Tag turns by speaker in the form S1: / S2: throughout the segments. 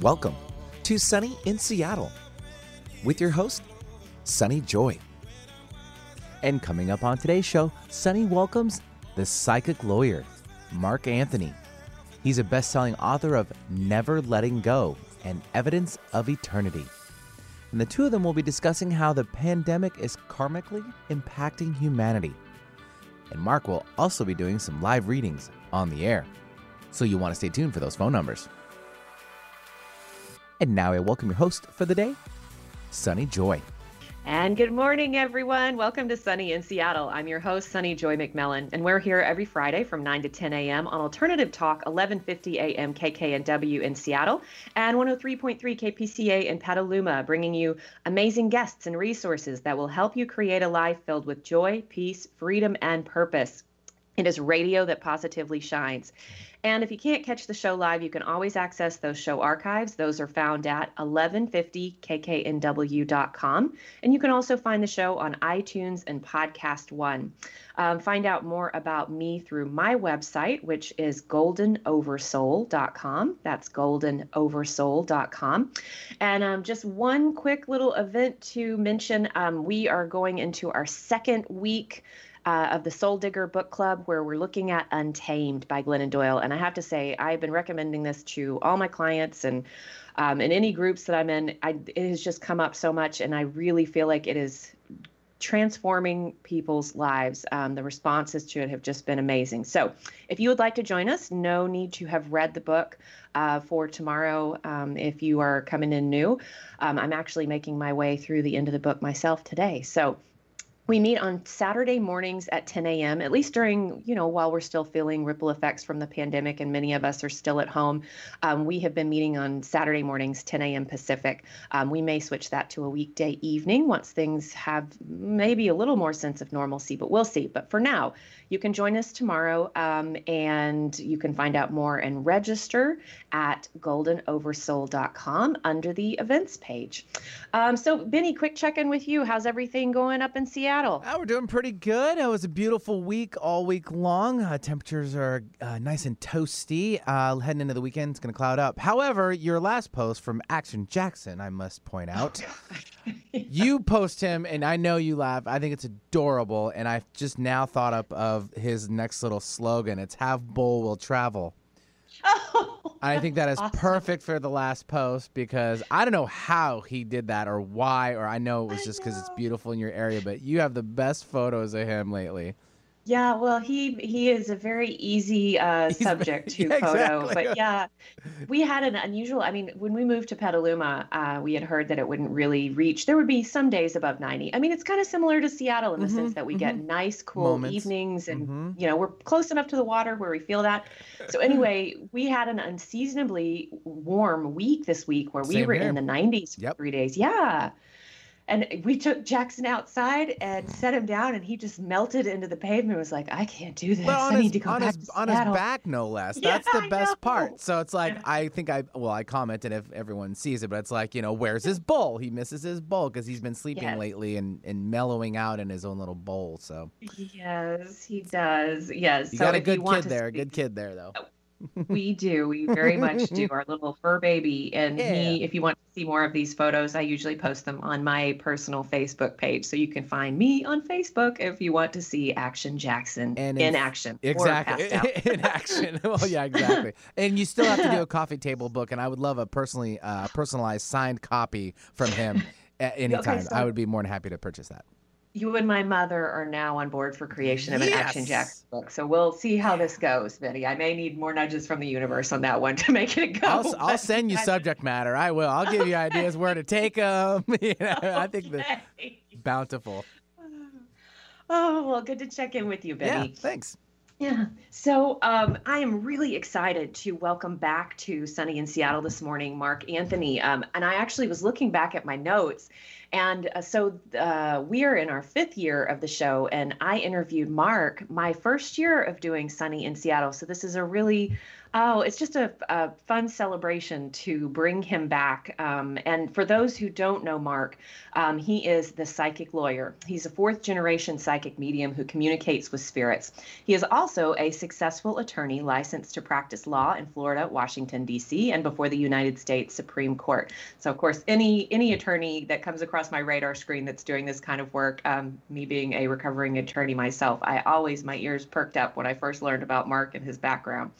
S1: Welcome to Sunny in Seattle with your host, Sunny Joy. And coming up on today's show, Sunny welcomes the psychic lawyer, Mark Anthony. He's a best selling author of Never Letting Go and Evidence of Eternity. And the two of them will be discussing how the pandemic is karmically impacting humanity. And Mark will also be doing some live readings on the air. So you'll want to stay tuned for those phone numbers. And now I welcome your host for the day, Sunny Joy.
S2: And good morning, everyone. Welcome to Sunny in Seattle. I'm your host, Sunny Joy McMillan, and we're here every Friday from 9 to 10 a.m. on Alternative Talk, 1150 a.m. KKNW in Seattle, and 103.3 KPCA in Petaluma, bringing you amazing guests and resources that will help you create a life filled with joy, peace, freedom, and purpose. It is radio that positively shines. And if you can't catch the show live, you can always access those show archives. Those are found at 1150kknw.com. And you can also find the show on iTunes and Podcast One. Um, find out more about me through my website, which is goldenoversoul.com. That's goldenoversoul.com. And um, just one quick little event to mention um, we are going into our second week uh, of the Soul Digger Book Club, where we're looking at Untamed by Glennon Doyle. And I have to say, I've been recommending this to all my clients and um, in any groups that I'm in. I, it has just come up so much, and I really feel like it is transforming people's lives. Um, the responses to it have just been amazing. So, if you would like to join us, no need to have read the book uh, for tomorrow. Um, if you are coming in new, um, I'm actually making my way through the end of the book myself today. So, we meet on Saturday mornings at 10 a.m., at least during, you know, while we're still feeling ripple effects from the pandemic and many of us are still at home. Um, we have been meeting on Saturday mornings, 10 a.m. Pacific. Um, we may switch that to a weekday evening once things have maybe a little more sense of normalcy, but we'll see. But for now, you can join us tomorrow um, and you can find out more and register at goldenoversoul.com under the events page. Um, so, Benny, quick check in with you. How's everything going up in Seattle?
S1: Oh, we're doing pretty good. It was a beautiful week all week long. Uh, temperatures are uh, nice and toasty. Uh, heading into the weekend, it's going to cloud up. However, your last post from Action Jackson, I must point out, you post him, and I know you laugh. I think it's adorable, and I've just now thought up of his next little slogan. It's "Have Bull will travel."
S2: Oh,
S1: I think that is
S2: awesome.
S1: perfect for the last post because I don't know how he did that or why, or I know it was just because it's beautiful in your area, but you have the best photos of him lately.
S2: Yeah, well, he he is a very easy uh, subject to
S1: yeah,
S2: photo,
S1: exactly.
S2: but yeah, we had an unusual. I mean, when we moved to Petaluma, uh, we had heard that it wouldn't really reach. There would be some days above ninety. I mean, it's kind of similar to Seattle in the sense
S1: Mhm,
S2: that we get nice, cool
S1: Moments.
S2: evenings, and
S1: Mhm.
S2: you know we're close enough to the water where we feel that. So anyway, we had an unseasonably warm week this week where we
S1: Same
S2: were
S1: here.
S2: in the nineties for
S1: Yep.
S2: three days. Yeah. And we took Jackson outside and set him down, and he just melted into the pavement. Was like, I can't do this.
S1: Well,
S2: I
S1: his,
S2: need to go
S1: on,
S2: back
S1: his,
S2: to
S1: on his back, no less.
S2: Yeah,
S1: That's the
S2: I
S1: best
S2: know.
S1: part. So it's like. I think I, well, I commented if everyone sees it, but it's like, you know, where's his bowl? He misses his bowl because he's been sleeping
S2: Yes.
S1: lately and, and mellowing out in his own little bowl. So
S2: Yes, he does. Yes.
S1: you
S2: so
S1: got a good kid there, a good kid there, though.
S2: Oh, We do. We very much do. Our little fur baby. And
S1: Yeah.
S2: he, if you want to see more of these photos, I usually post them on my personal Facebook page. So you can find me on Facebook if you want to see Action Jackson
S1: And
S2: in, action.
S1: Exactly. in action. well, yeah, exactly. And you still have to do a coffee table book, and I would love a personally uh, personalized signed copy from him at any
S2: Okay,
S1: time.
S2: so-
S1: I would be more than happy to purchase that.
S2: You and my mother are now on board for creation of an Action
S1: Yes.
S2: Jackson book. So we'll see how this goes, Betty. I may need more nudges from the universe on that one to make it go.
S1: I'll, I'll send you subject matter. I will. I'll give you ideas where to take them. you know, I think
S2: Okay.
S1: bountiful.
S2: Oh, well, good to check in with you, Betty.
S1: Yeah,
S2: Betty.
S1: thanks.
S2: Yeah. So um, I am really excited to welcome back to Sunny in Seattle this morning, Mark Anthony. Um, and I actually was looking back at my notes. And uh, so uh, we are in our fifth year of the show, and I interviewed Mark my first year of doing Sunny in Seattle. So this is a really Oh, it's just a, a, fun celebration to bring him back. Um, and for those who don't know Mark, um, he is the psychic lawyer. He's a fourth generation psychic medium who communicates with spirits. He is also a successful attorney licensed to practice law in Florida, Washington, D.C., and before the United States Supreme Court. So, of course, any any attorney that comes across my radar screen that's doing this kind of work, um, me being a recovering attorney myself, I always, my ears perked up when I first learned about Mark and his background.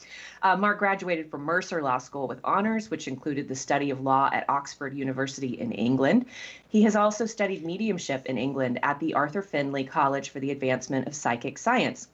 S2: Uh, Mark graduated from Mercer Law School with honors, which included the study of law at Oxford University in England. He has also studied mediumship in England at the Arthur Findlay College for the Advancement of Psychic Science.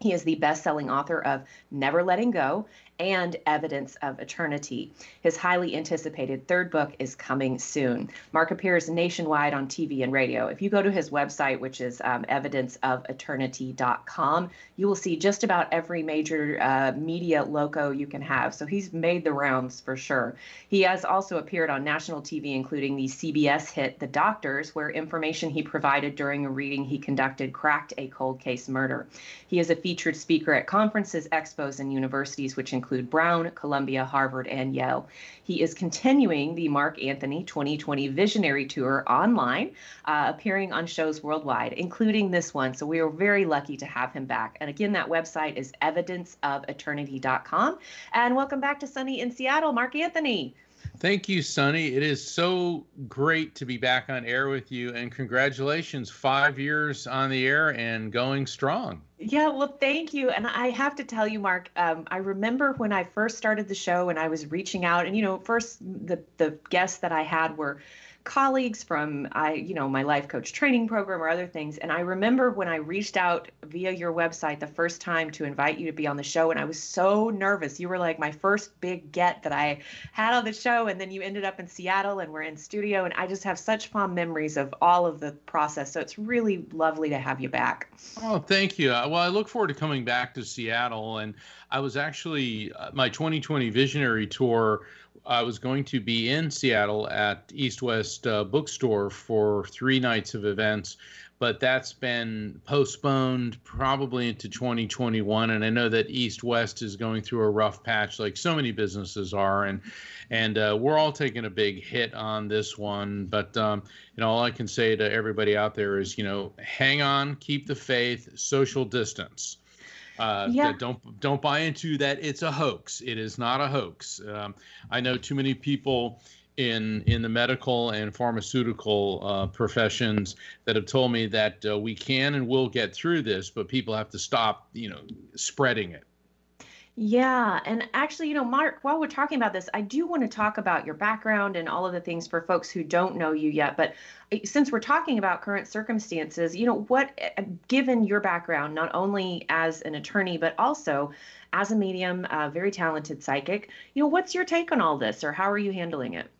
S2: He is the best selling author of Never Letting Go and Evidence of Eternity. His highly anticipated third book is coming soon. Mark appears nationwide on TV and radio. If you go to his website, which is um, evidenceofeternity.com, you will see just about every major uh, media logo you can have. So he's made the rounds for sure. He has also appeared on national TV, including the CBS hit The Doctors, where information he provided during a reading he conducted cracked a cold case murder. He is a featured speaker at conferences, expos, and universities, which include include Brown, Columbia, Harvard, and Yale. He is continuing the Mark Anthony 2020 Visionary Tour online, uh, appearing on shows worldwide, including this one. So we are very lucky to have him back. And again, that website is evidenceofeternity.com. And welcome back to Sunny in Seattle, Mark Anthony.
S3: Thank you, Sunny. It is so great to be back on air with you, and congratulations, five years on the air and going strong.
S2: Yeah, well, thank you. And I have to tell you, Mark, um, I remember when I first started the show and I was reaching out, and you know, first the the guests that I had were colleagues from I, you know, my life coach training program or other things. And I remember when I reached out via your website the first time to invite you to be on the show, and I was so nervous. You were like my first big get that I had on the show, and then you ended up in Seattle, and we're in studio, and I just have such fond memories of all of the process. So it's really lovely to have you back.
S3: Oh, thank you. Well, I look forward to coming back to Seattle, and I was actually uh, my 2020 Visionary Tour I was going to be in Seattle at East West uh, Bookstore for three nights of events, but that's been postponed probably into 2021. And I know that East West is going through a rough patch, like so many businesses are, and and uh, we're all taking a big hit on this one. But um, you know, all I can say to everybody out there is, you know, hang on, keep the faith, social distance. Uh, yeah. Don't don't buy into that. It's a hoax. It is not a hoax. Um, I know too many people in in the medical and pharmaceutical uh, professions that have told me that uh, we can and will get through this, but people have to stop, you know, spreading it.
S2: Yeah. And actually, you know, Mark, while we're talking about this, I do want to talk about your background and all of the things for folks who don't know you yet. But eh, since we're talking about current circumstances, you know, what, eh, given your background, not only as an attorney, but also as a medium, a very talented psychic, you know, what's your take on all this or how are you handling it?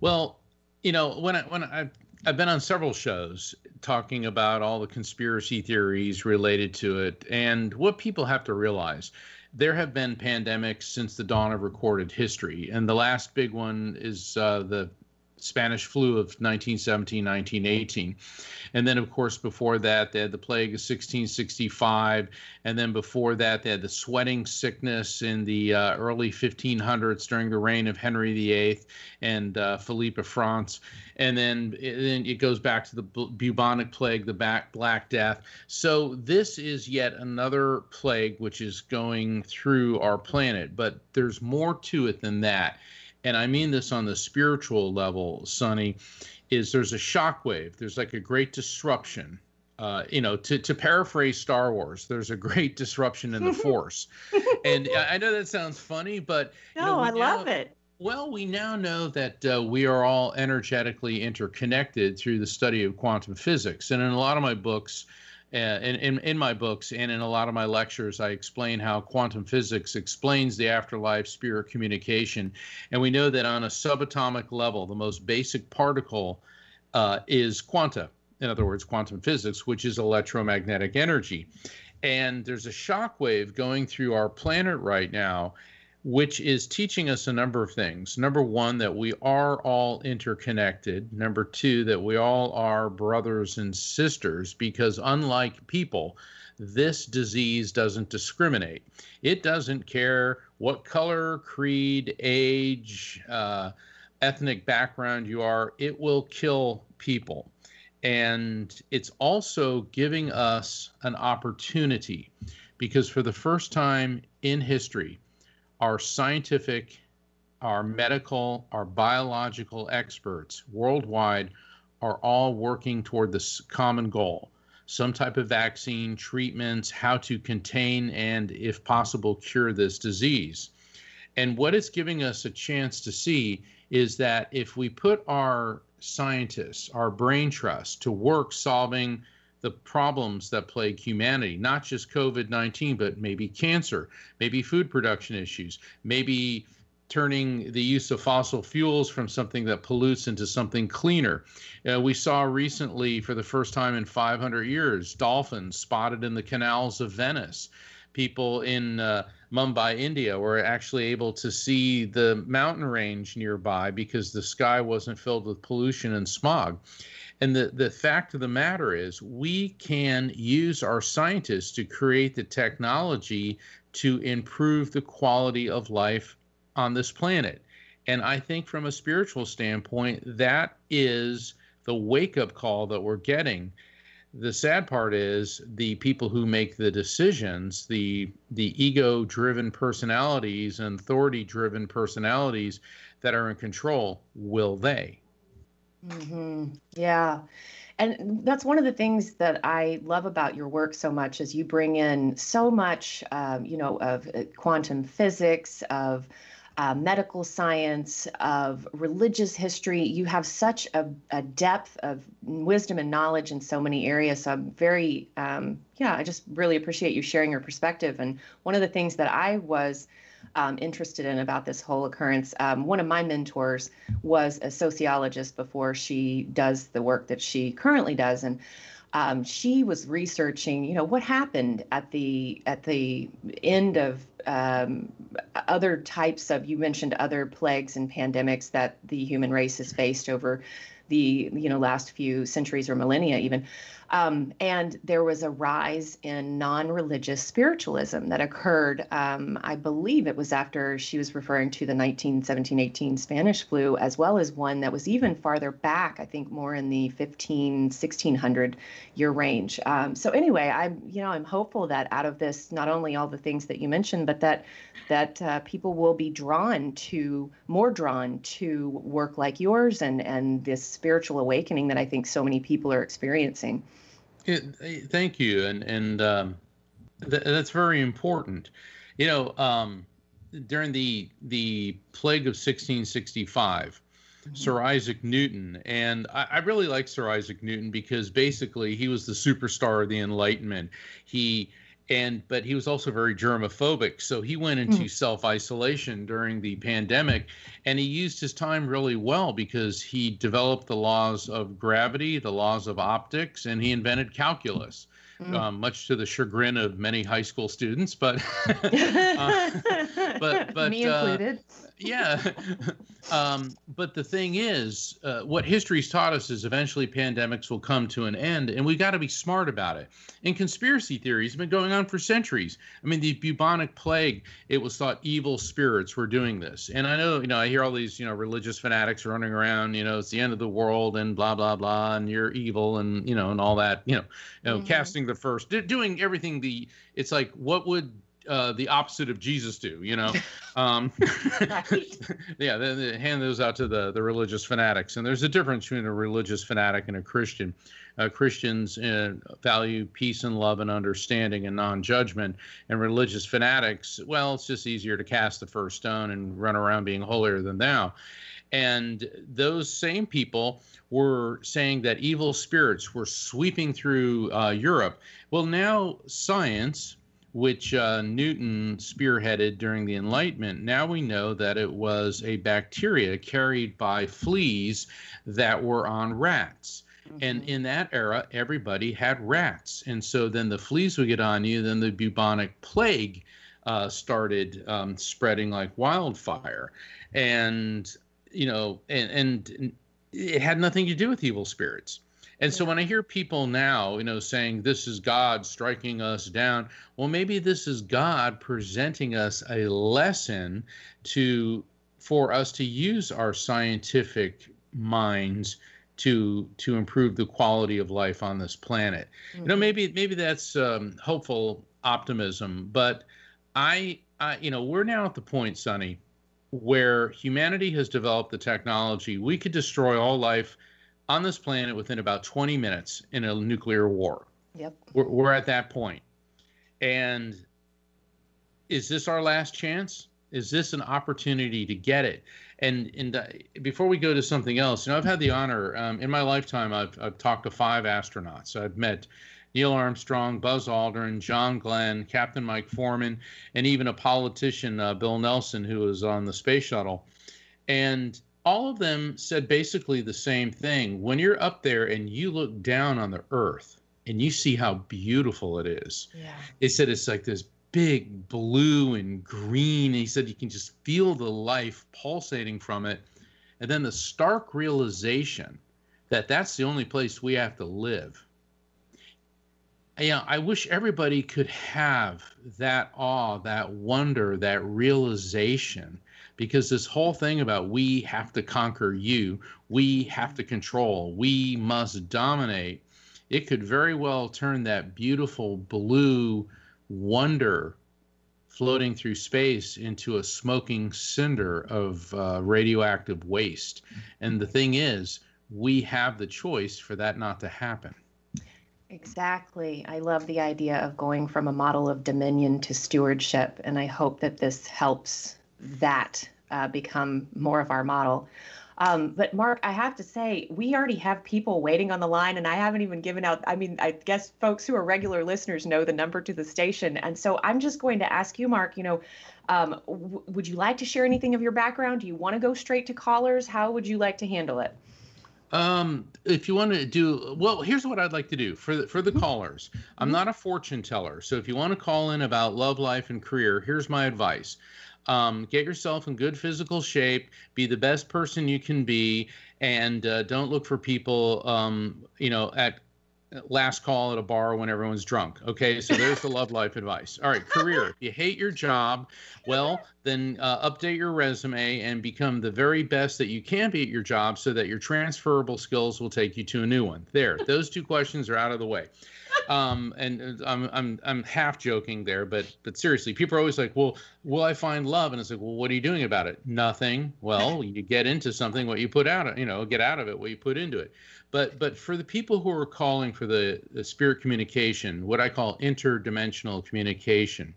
S3: Well, you know, when I, when I, I've been on several shows talking about all the conspiracy theories related to it. And what people have to realize there have been pandemics since the dawn of recorded history. And the last big one is uh, the Spanish flu of 1917, 1918. And then, of course, before that, they had the plague of 1665. And then before that, they had the sweating sickness in the uh, early 1500s during the reign of Henry VIII and uh, Philippe of France. And then, then it goes back to the bubonic plague, the Black Death. So this is yet another plague which is going through our planet. But there's more to it than that and I mean this on the spiritual level, Sunny, is there's a shockwave. There's like a great disruption. Uh, you know, to, to paraphrase Star Wars, there's a great disruption in the Force. and I know that sounds funny, but
S2: no, you know, I now, love it.
S3: Well, we now know that uh, we are all energetically interconnected through the study of quantum physics. And in a lot of my books, in, in, in my books and in a lot of my lectures, I explain how quantum physics explains the afterlife spirit communication. And we know that on a subatomic level, the most basic particle uh, is quanta. In other words, quantum physics, which is electromagnetic energy. And there's a shock wave going through our planet right now which is teaching us a number of things. Number one, that we are all interconnected. Number two, that we all are brothers and sisters, because unlike people, this disease doesn't discriminate. It doesn't care what color, creed, age, uh, ethnic background you are, it will kill people. And it's also giving us an opportunity because for the first time in history, our scientific, our medical, our biological experts worldwide are all working toward this common goal some type of vaccine, treatments, how to contain and, if possible, cure this disease. And what it's giving us a chance to see is that if we put our scientists, our brain trust to work solving the problems that plague humanity, not just COVID 19, but maybe cancer, maybe food production issues, maybe turning the use of fossil fuels from something that pollutes into something cleaner. Uh, we saw recently, for the first time in 500 years, dolphins spotted in the canals of Venice. People in uh, Mumbai, India, were actually able to see the mountain range nearby because the sky wasn't filled with pollution and smog. And the, the fact of the matter is, we can use our scientists to create the technology to improve the quality of life on this planet. And I think from a spiritual standpoint, that is the wake up call that we're getting. The sad part is the people who make the decisions, the the ego driven personalities and authority driven personalities that are in control, will they?
S2: Mm-hmm. Yeah. And that's one of the things that I love about your work so much is you bring in so much, um, you know, of uh, quantum physics, of uh, medical science, of religious history. You have such a, a, depth of wisdom and knowledge in so many areas. So I'm very, um, yeah, I just really appreciate you sharing your perspective. And one of the things that I was um, interested in about this whole occurrence, um, one of my mentors was a sociologist before she does the work that she currently does. And um, she was researching, you know, what happened at the at the end of um, other types of. You mentioned other plagues and pandemics that the human race has faced over the you know last few centuries or millennia even um, and there was a rise in non religious spiritualism that occurred, um, I believe it was after she was referring to the 1917 18 Spanish flu, as well as one that was even farther back, I think more in the 15, 1600 year range. Um, so, anyway, I'm, you know, I'm hopeful that out of this, not only all the things that you mentioned, but that that uh, people will be drawn to more drawn to work like yours and and this spiritual awakening that I think so many people are experiencing.
S3: It, thank you, and and um, th- that's very important. You know, um, during the the plague of 1665, mm-hmm. Sir Isaac Newton, and I, I, really like Sir Isaac Newton because basically he was the superstar of the Enlightenment. He and but he was also very germophobic so he went into mm. self-isolation during the pandemic and he used his time really well because he developed the laws of gravity the laws of optics and he invented calculus mm. um, much to the chagrin of many high school students but uh,
S2: but but me uh, included uh,
S3: yeah. um, but the thing is, uh, what history's taught us is eventually pandemics will come to an end, and we've got to be smart about it. And conspiracy theories have been going on for centuries. I mean, the bubonic plague, it was thought evil spirits were doing this. And I know, you know, I hear all these, you know, religious fanatics running around, you know, it's the end of the world and blah, blah, blah, and you're evil and, you know, and all that, you know, you know mm-hmm. casting the first, doing everything the, it's like, what would uh, the opposite of Jesus do, you know. Um, yeah, they, they, hand those out to the the religious fanatics, and there's a difference between a religious fanatic and a Christian. Uh, Christians uh, value peace and love and understanding and non-judgment, and religious fanatics, well, it's just easier to cast the first stone and run around being holier than thou. And those same people were saying that evil spirits were sweeping through uh, Europe. Well, now science which uh, Newton spearheaded during the Enlightenment, now we know that it was a bacteria carried by fleas that were on rats. Mm-hmm. And in that era, everybody had rats. And so then the fleas would get on you, then the bubonic plague uh, started um, spreading like wildfire. And, you know, and, and it had nothing to do with evil spirits And so when I hear people now, you know, saying this is God striking us down, well, maybe this is God presenting us a lesson to for us to use our scientific minds to to improve the quality of life on this planet. Mm-hmm. You know, mm-hmm. maybe maybe that's um, hopeful optimism, but I, I, you know, we're now at the point, Sunny, where humanity has developed the technology. We could destroy all life on this planet within about 20 minutes in a nuclear war.
S2: Yep.
S3: We're, we're at that point. And is this our last chance? Is this an opportunity to get it? And and uh, before we go to something else, you know, I've had the honor um, in my lifetime. I've I've talked to five astronauts. I've met Neil Armstrong, Buzz Aldrin, John Glenn, Captain Mike Foreman, and even a politician, uh, Bill Nelson, who was on the space shuttle. And all of them said basically the same thing. When you're up there and you look down on the Earth and you see how beautiful it is,
S2: yeah.
S3: they said it's like this big blue and green. And he said you can just feel the life pulsating from it. And then the stark realization that that's the only place we have to live yeah, I wish everybody could have that awe, that wonder, that realization, because this whole thing about we have to conquer you, we have to control, we must dominate, it could very well turn that beautiful blue wonder floating through space into a smoking cinder of uh, radioactive waste. And the thing is, we have the choice for that not to happen.
S2: Exactly. I love the idea of going from a model of dominion to stewardship, and I hope that this helps that uh, become more of our model. Um, but Mark, I have to say, we already have people waiting on the line, and I haven't even given out. I mean, I guess folks who are regular listeners know the number to the station, and so I'm just going to ask you, Mark. You know, um, w- would you like to share anything of your background? Do you want to go straight to callers? How would you like to handle it?
S3: Um, if you want to do well, here's what I'd like to do for the, for the mm-hmm. callers. I'm mm-hmm. not a fortune teller, so if you want to call in about love, life, and career, here's my advice. Um, get yourself in good physical shape, be the best person you can be, and uh, don't look for people, um, you know, at last call at a bar when everyone's drunk. Okay, so there's the love life advice. All right, career. If you hate your job, well, then uh, update your resume and become the very best that you can be at your job so that your transferable skills will take you to a new one. There, those two questions are out of the way. Um, and uh, I'm, I'm, I'm half joking there, but, but seriously, people are always like, well, will I find love? And it's like, well, what are you doing about it? Nothing. Well, you get into something, what you put out, of, you know, get out of it, what you put into it. But but for the people who are calling for the, the spirit communication, what I call interdimensional communication,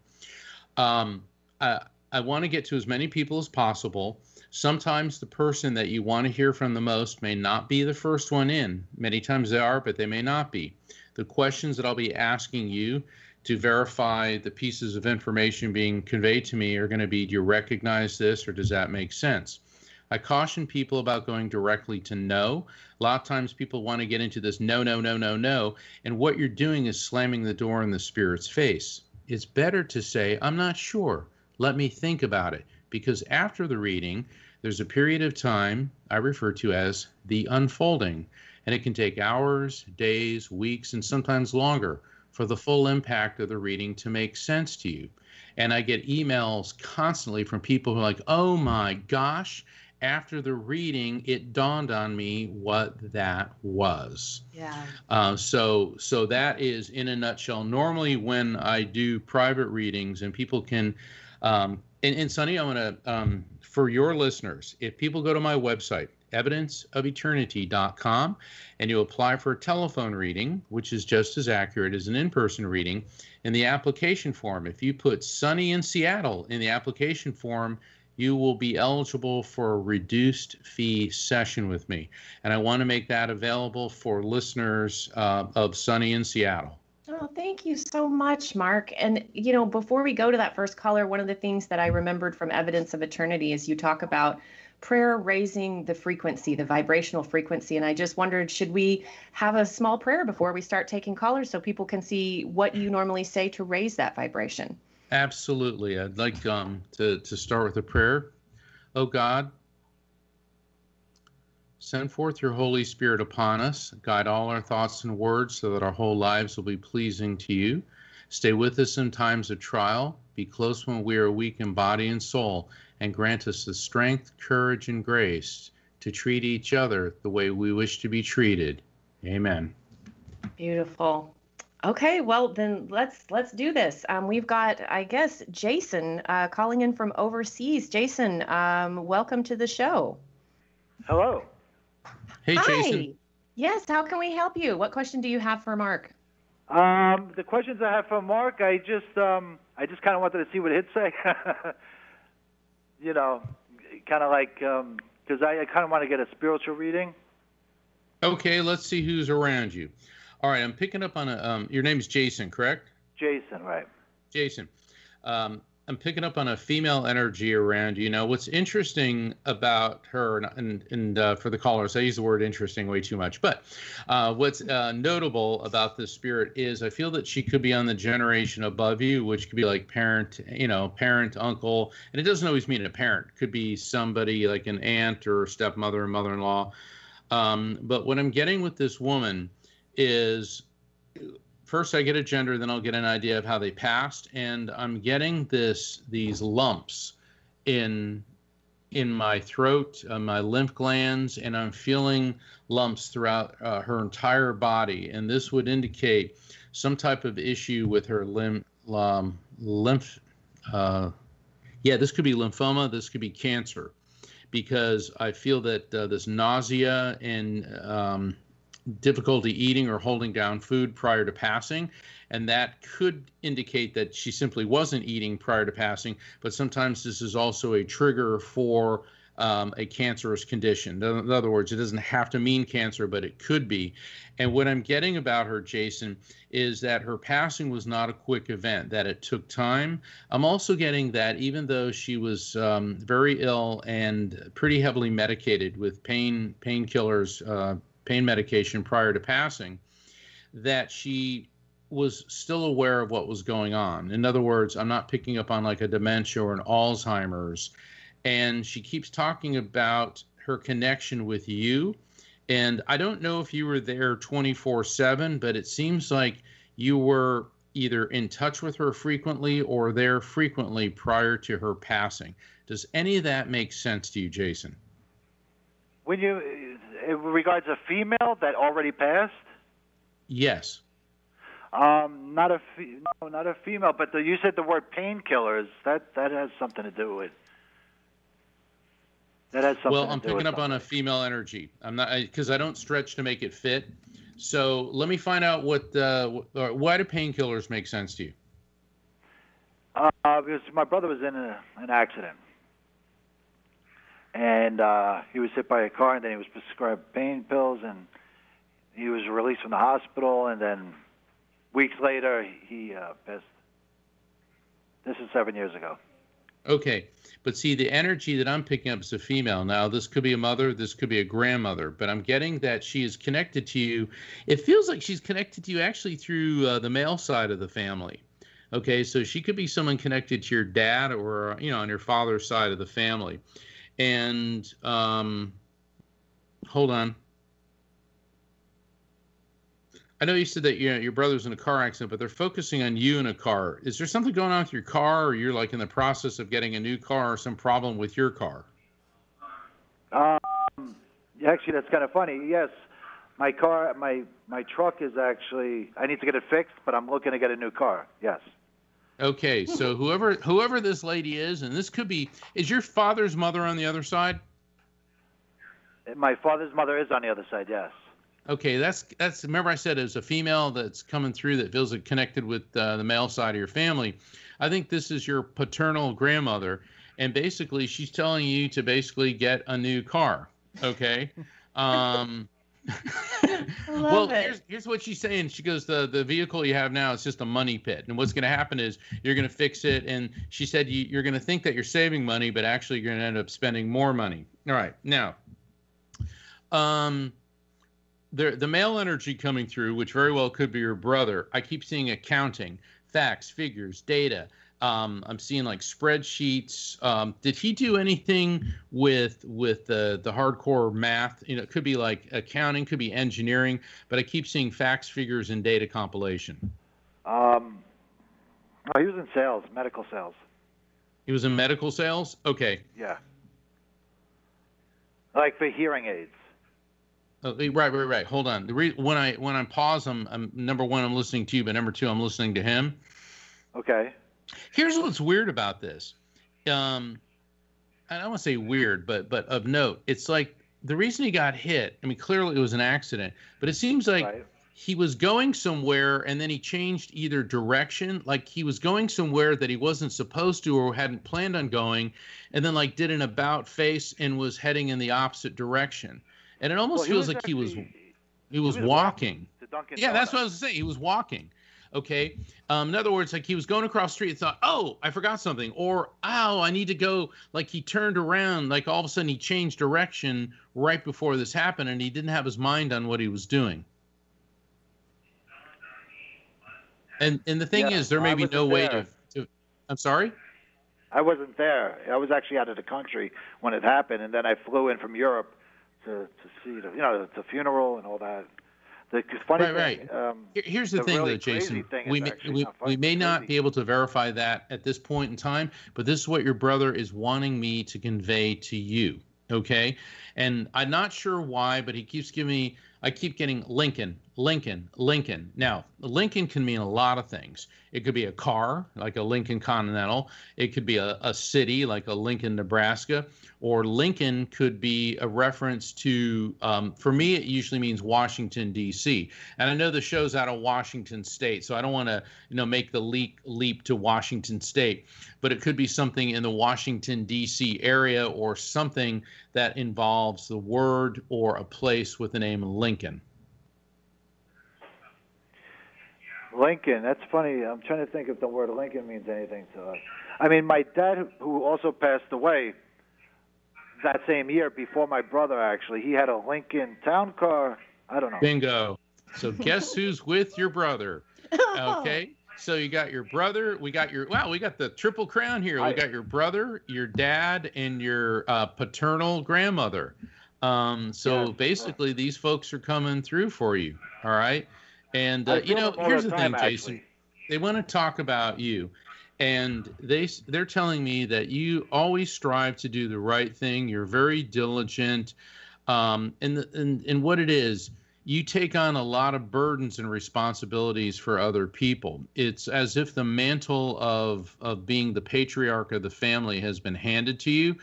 S3: um, I, I want to get to as many people as possible. Sometimes the person that you want to hear from the most may not be the first one in. Many times they are, but they may not be. The questions that I'll be asking you to verify the pieces of information being conveyed to me are going to be do you recognize this or does that make sense? I caution people about going directly to no. A lot of times people want to get into this no, no, no, no, no. And what you're doing is slamming the door in the spirit's face. It's better to say, I'm not sure. Let me think about it. Because after the reading, there's a period of time I refer to as the unfolding. And it can take hours, days, weeks, and sometimes longer for the full impact of the reading to make sense to you. And I get emails constantly from people who are like, oh my gosh, after the reading, it dawned on me what that was.
S2: Yeah.
S3: Uh, so, so that is in a nutshell. Normally, when I do private readings, and people can, um, and, and Sunny, I'm gonna um, for your listeners, if people go to my website, evidenceofeternity.com, and you apply for a telephone reading, which is just as accurate as an in-person reading, in the application form, if you put Sunny in Seattle in the application form you will be eligible for a reduced fee session with me. And I want to make that available for listeners uh, of Sunny in Seattle.
S2: Oh, thank you so much, Mark. And, you know, before we go to that first caller, one of the things that I remembered from Evidence of Eternity is you talk about prayer raising the frequency, the vibrational frequency. And I just wondered, should we have a small prayer before we start taking callers so people can see what you normally say to raise that vibration?
S3: Absolutely. I'd like um, to, to start with a prayer. Oh God, Send forth your Holy Spirit upon us. Guide all our thoughts and words so that our whole lives will be pleasing to you. Stay with us in times of trial. Be close when we are weak in body and soul. And grant us the strength, courage, and grace to treat each other the way we wish to be treated. Amen.
S2: Beautiful. Okay, well then let's let's do this. Um, we've got, I guess, Jason uh, calling in from overseas. Jason, um, welcome to the show.
S4: Hello.
S3: Hey,
S2: Hi.
S3: Jason.
S2: Yes, how can we help you? What question do you have for Mark?
S4: Um, the questions I have for Mark, I just um, I just kind of wanted to see what he'd say. you know, kind of like because I, I kind of want to get a spiritual reading.
S3: Okay, let's see who's around you. All right, I'm picking up on a. Um, your name's Jason, correct?
S4: Jason, right?
S3: Jason, um, I'm picking up on a female energy around you. Know what's interesting about her, and and uh, for the callers, I use the word interesting way too much. But uh, what's uh, notable about this spirit is I feel that she could be on the generation above you, which could be like parent, you know, parent, uncle, and it doesn't always mean a parent. It could be somebody like an aunt or stepmother or mother-in-law. Um, but what I'm getting with this woman is first I get a gender, then I'll get an idea of how they passed, and I'm getting this these lumps in in my throat, uh, my lymph glands, and I'm feeling lumps throughout uh, her entire body, and this would indicate some type of issue with her lymph um, lymph. Uh, yeah, this could be lymphoma. This could be cancer, because I feel that uh, this nausea and um, difficulty eating or holding down food prior to passing. And that could indicate that she simply wasn't eating prior to passing. But sometimes this is also a trigger for um, a cancerous condition. In other words, it doesn't have to mean cancer, but it could be. And what I'm getting about her, Jason, is that her passing was not a quick event, that it took time. I'm also getting that even though she was um, very ill and pretty heavily medicated with pain painkillers, uh, pain medication prior to passing, that she was still aware of what was going on. In other words, I'm not picking up on like a dementia or an Alzheimer's. And she keeps talking about her connection with you. And I don't know if you were there 24 7, but it seems like you were either in touch with her frequently or there frequently prior to her passing. Does any of that make sense to you, Jason?
S4: When you, in regards a female that already passed,
S3: Yes.
S4: um, not a fe- no, not a female, but the, you said the word painkillers. That that has something to do with. That has something.
S3: Well, I'm picking up on a female energy. I'm not because I, don't stretch to make it fit. So let me find out what uh, why do painkillers make sense to you?
S4: Uh, because my brother was in a, an accident, and uh, he was hit by a car, and then he was prescribed pain pills, and he was released from the hospital, and then weeks later he uh, passed. This is seven years ago.
S3: Okay, but see, the energy that I'm picking up is a female. Now, this could be a mother, this could be a grandmother, but I'm getting that she is connected to you. It feels like she's connected to you actually through uh, the male side of the family. Okay, so she could be someone connected to your dad or, you know, on your father's side of the family. And um, hold on. I know you said that you know, your brother's in a car accident, but they're focusing on you in a car. Is there something going on with your car, or you're like in the process of getting a new car, or some problem with your car?
S4: Um, actually, that's kind of funny. Yes, my car, my my truck is actually. I need to get it fixed, but I'm looking to get a new car. Yes.
S3: Okay, so whoever whoever this lady is, and this could be, is your father's mother on the other side?
S4: My father's mother is on the other side. Yes.
S3: Okay, that's that's. Remember, I said it was a female that's coming through that feels connected with uh, the male side of your family. I think this is your paternal grandmother, and basically, she's telling you to basically get a new car. Okay. Um, well,
S2: it.
S3: here's here's what she's saying. She goes, the the vehicle you have now is just a money pit, and what's going to happen is you're going to fix it. And she said you, you're going to think that you're saving money, but actually you're going to end up spending more money. All right, now, um, the the male energy coming through, which very well could be your brother. I keep seeing accounting, facts, figures, data. Um, I'm seeing like spreadsheets. Um, did he do anything with with the the hardcore math? You know, it could be like accounting, could be engineering, but I keep seeing facts, figures, and data compilation.
S4: Um, oh, he was in sales, medical sales.
S3: He was in medical sales. Okay.
S4: Yeah. Like for hearing aids.
S3: Oh, right, right, right. Hold on. The re- when I when I pause, I'm, I'm number one, I'm listening to you, but number two, I'm listening to him.
S4: Okay.
S3: Here's what's weird about this. Um, I don't want to say weird, but but of note, it's like the reason he got hit. I mean, clearly it was an accident, but it seems like
S4: Right.
S3: he was going somewhere and then he changed either direction, like he was going somewhere that he wasn't supposed to or hadn't planned on going, and then like did an about face and was heading in the opposite direction. And it almost
S4: Well,
S3: feels like he was he was
S4: was
S3: walking.
S4: Dunkin'
S3: Yeah, that's what I was saying. He was walking. Okay. Um, in other words, like he was going across the street and thought, oh, I forgot something. Or, oh, I need to go. Like he turned around. Like all of a sudden he changed direction right before this happened and he didn't have his mind on what he was doing. And and the thing
S4: Yeah,
S3: is, there
S4: I
S3: may be no way to, to. I'm sorry?
S4: I wasn't there. I was actually out of the country when it happened, and then I flew in from Europe to to see the you know the funeral and all that. The funny
S3: Right,
S4: thing, um,
S3: Here's the,
S4: The
S3: thing,
S4: really
S3: though, Jason.
S4: thing
S3: We may, we,
S4: not
S3: we may not be able to verify that at this point in time, but this is what your brother is wanting me to convey to you. Okay. And I'm not sure why, but he keeps giving me, I keep getting Lincoln, Lincoln, Lincoln. Now, Lincoln can mean a lot of things. It could be a car, like a Lincoln Continental. It could be a, a city, like a Lincoln, Nebraska. Or Lincoln could be a reference to, um, for me, it usually means Washington, D.C. And I know the show's out of Washington State, so I don't want to, you know, make the leap leap to Washington State. But it could be something in the Washington D.C. area or something that involves the word or a place with the name Lincoln.
S4: Lincoln. That's funny. I'm trying to think if the word Lincoln means anything to us. I mean, my dad, who also passed away that same year before my brother, actually, he had a Lincoln Town Car. I don't know.
S3: Bingo. So guess who's with your brother? Okay. So you got your brother. We got your wow. We got the triple crown here. We got your brother, your dad, and your uh, paternal grandmother. Um, so
S4: Yeah.
S3: basically, these folks are coming through for you. All right. And uh, you know, here's
S4: the time,
S3: thing, Jason. They want to talk about you, and they they're telling me that you always strive to do the right thing. You're very diligent, um, and, the, and and what it is, you take on a lot of burdens and responsibilities for other people. It's as if the mantle of of being the patriarch of the family has been handed to you,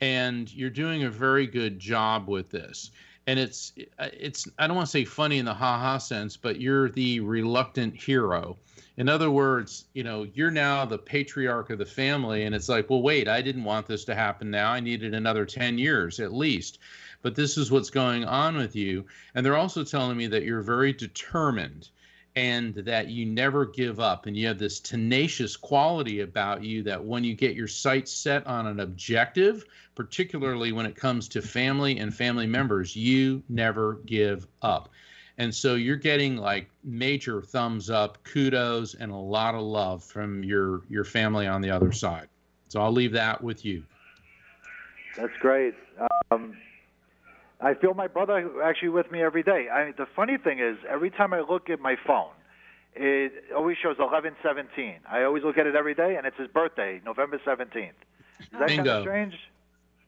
S3: and you're doing a very good job with this. And it's it's I don't want to say funny in the ha ha sense, but you're the reluctant hero. In other words, you know, you're now the patriarch of the family, and it's like, well, wait, I didn't want this to happen now. I needed another 10 years at least. But this is what's going on with you. And they're also telling me that you're very determined and that you never give up. And you have this tenacious quality about you that when you get your sights set on an objective, particularly when it comes to family and family members, you never give up. And so you're getting like major thumbs up, kudos, and a lot of love from your your family on the other side. So I'll leave that with you.
S4: That's great. Um, I feel my brother actually with me every day. I the funny thing is, every time I look at my phone, it always shows 11:17. I always look at it every day, and it's his birthday, November 17th. Is that kind
S3: Bingo.
S4: of strange?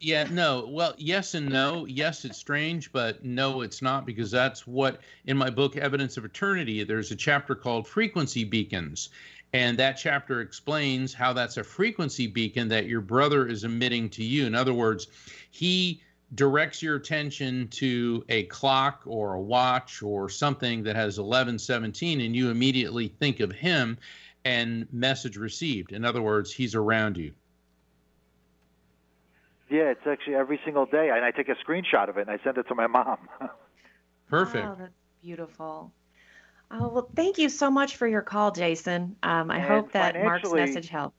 S3: Yeah, no. Well, yes and no. Yes, it's strange, but no, it's not because that's what in my book Evidence of Eternity, there's a chapter called Frequency Beacons. And that chapter explains how that's a frequency beacon that your brother is emitting to you. In other words, he directs your attention to a clock or a watch or something that has 1117 and you immediately think of him and message received. In other words, he's around you.
S4: Yeah, it's actually every single day, and I take a screenshot of it and I send it to my mom.
S3: Perfect.
S2: Oh, that's beautiful. Oh, well, thank you so much for your call, Jason. Um, I
S4: And
S2: hope that Mark's message helped.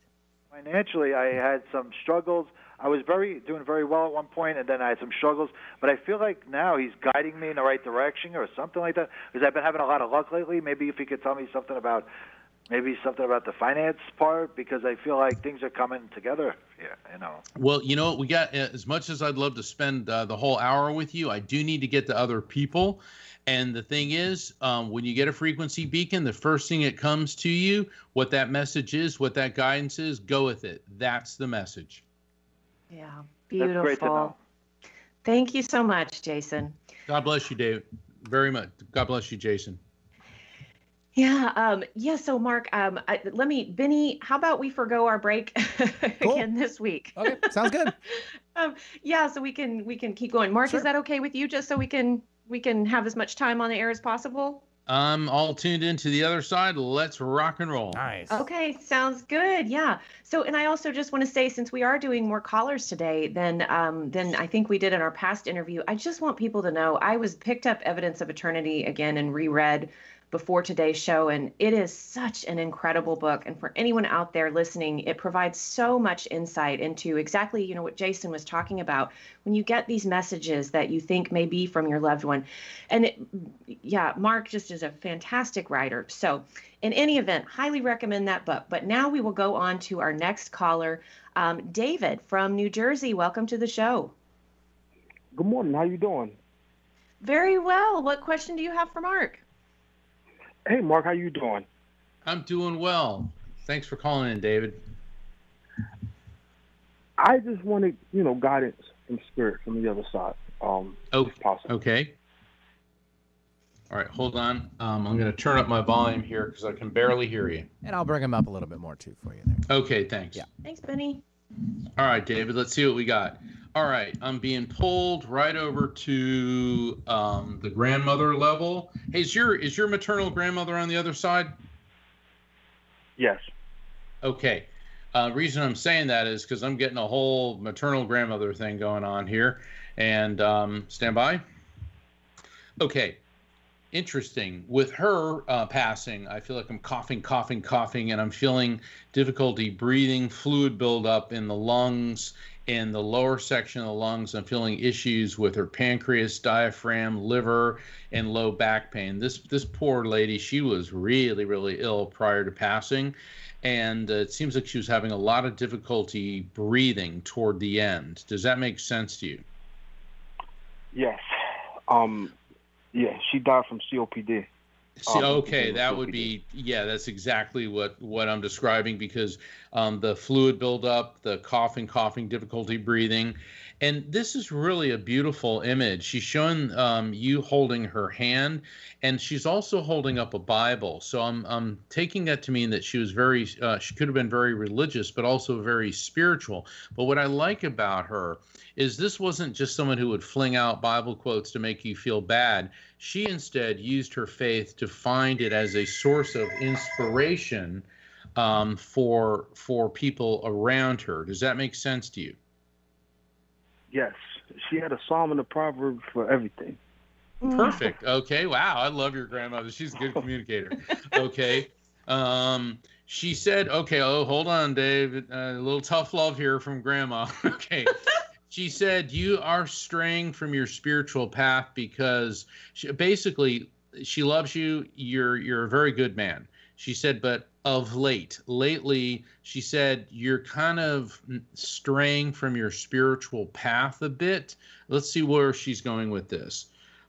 S4: Financially, I had some struggles. I was very doing very well at one point, and then I had some struggles. But I feel like now he's guiding me in the right direction, or something like that. Because I've been having a lot of luck lately. Maybe if he could tell me something about maybe something about the finance part because I feel like things are coming together. Yeah, you know.
S3: Well, you know? We got as much as I'd love to spend uh, the whole hour with you. I do need to get to other people. And the thing is, um, when you get a frequency beacon, the first thing it comes to you, what that message is, what that guidance is, go with it. That's the message.
S2: Yeah, beautiful. Thank you so much, Jason.
S3: God bless you, Dave. Very much. God bless you, Jason.
S2: Yeah. Um, yeah. So, Mark, um, I, let me, Benny, how about we forego our break cool. again this week?
S1: Okay. Sounds good.
S2: um, yeah. So we can, we can keep going. Mark, sure. is that okay with you? Just so we can, we can have as much time on the air as possible?
S3: I'm all tuned into the other side. Let's rock and roll.
S1: Nice.
S2: Okay, sounds good. Yeah. So, and I also just want to say, since we are doing more callers today than um, than I think we did in our past interview, I just want people to know I was picked up evidence of eternity again and reread before today's show. And it is such an incredible book. And for anyone out there listening, it provides so much insight into exactly, you know, what Jason was talking about. When you get these messages that you think may be from your loved one. And it, yeah, Mark just is a fantastic writer. So, in any event, highly recommend that book. But now we will go on to our next caller, um, David from New Jersey. Welcome to the show.
S5: Good morning. How are you doing?
S2: Very well. What question do you have for Mark?
S5: Hey, Mark, how you doing?
S3: I'm doing well. Thanks for calling in, David.
S5: I just wanted, you know, guidance from spirit from the other side. Um,
S3: oh, possible. Okay. All right, hold on. Um, I'm going to turn up my volume here because I can barely hear you.
S1: And I'll bring him up a little bit more too for you there.
S3: Okay, thanks.
S1: Yeah.
S2: Thanks, Benny.
S3: All right, David. Let's see what we got. All right, I'm being pulled right over to um, the grandmother level. Hey, is your is your maternal grandmother on the other side?
S5: Yes.
S3: Okay. Uh, reason I'm saying that is because I'm getting a whole maternal grandmother thing going on here. And um, stand by. Okay interesting. With her uh, passing, I feel like I'm coughing, coughing, coughing, and I'm feeling difficulty breathing, fluid buildup in the lungs, in the lower section of the lungs. I'm feeling issues with her pancreas, diaphragm, liver, and low back pain. This this poor lady, she was really, really ill prior to passing. And uh, it seems like she was having a lot of difficulty breathing toward the end. Does that make sense to you?
S5: Yes. Um, yeah, she died from COPD.
S3: See, okay, that would be yeah. That's exactly what what I'm describing because um, the fluid buildup, the coughing, coughing, difficulty breathing, and this is really a beautiful image. She's showing um, you holding her hand, and she's also holding up a Bible. So I'm I'm taking that to mean that she was very uh, she could have been very religious, but also very spiritual. But what I like about her is this wasn't just someone who would fling out Bible quotes to make you feel bad. She instead used her faith to find it as a source of inspiration um, for for people around her. Does that make sense to you?
S5: Yes, she had a psalm and a proverb for everything.
S3: Perfect. Okay. Wow. I love your grandmother. She's a good communicator. Okay. Um, she said, okay, oh, hold on, Dave. Uh, a little tough love here from grandma. okay she said you are straying from your spiritual path because she, basically she loves you you're you're a very good man she said but of late. Lately she said you're kind of straying from your spiritual path a bit. Let's see where she's going with this.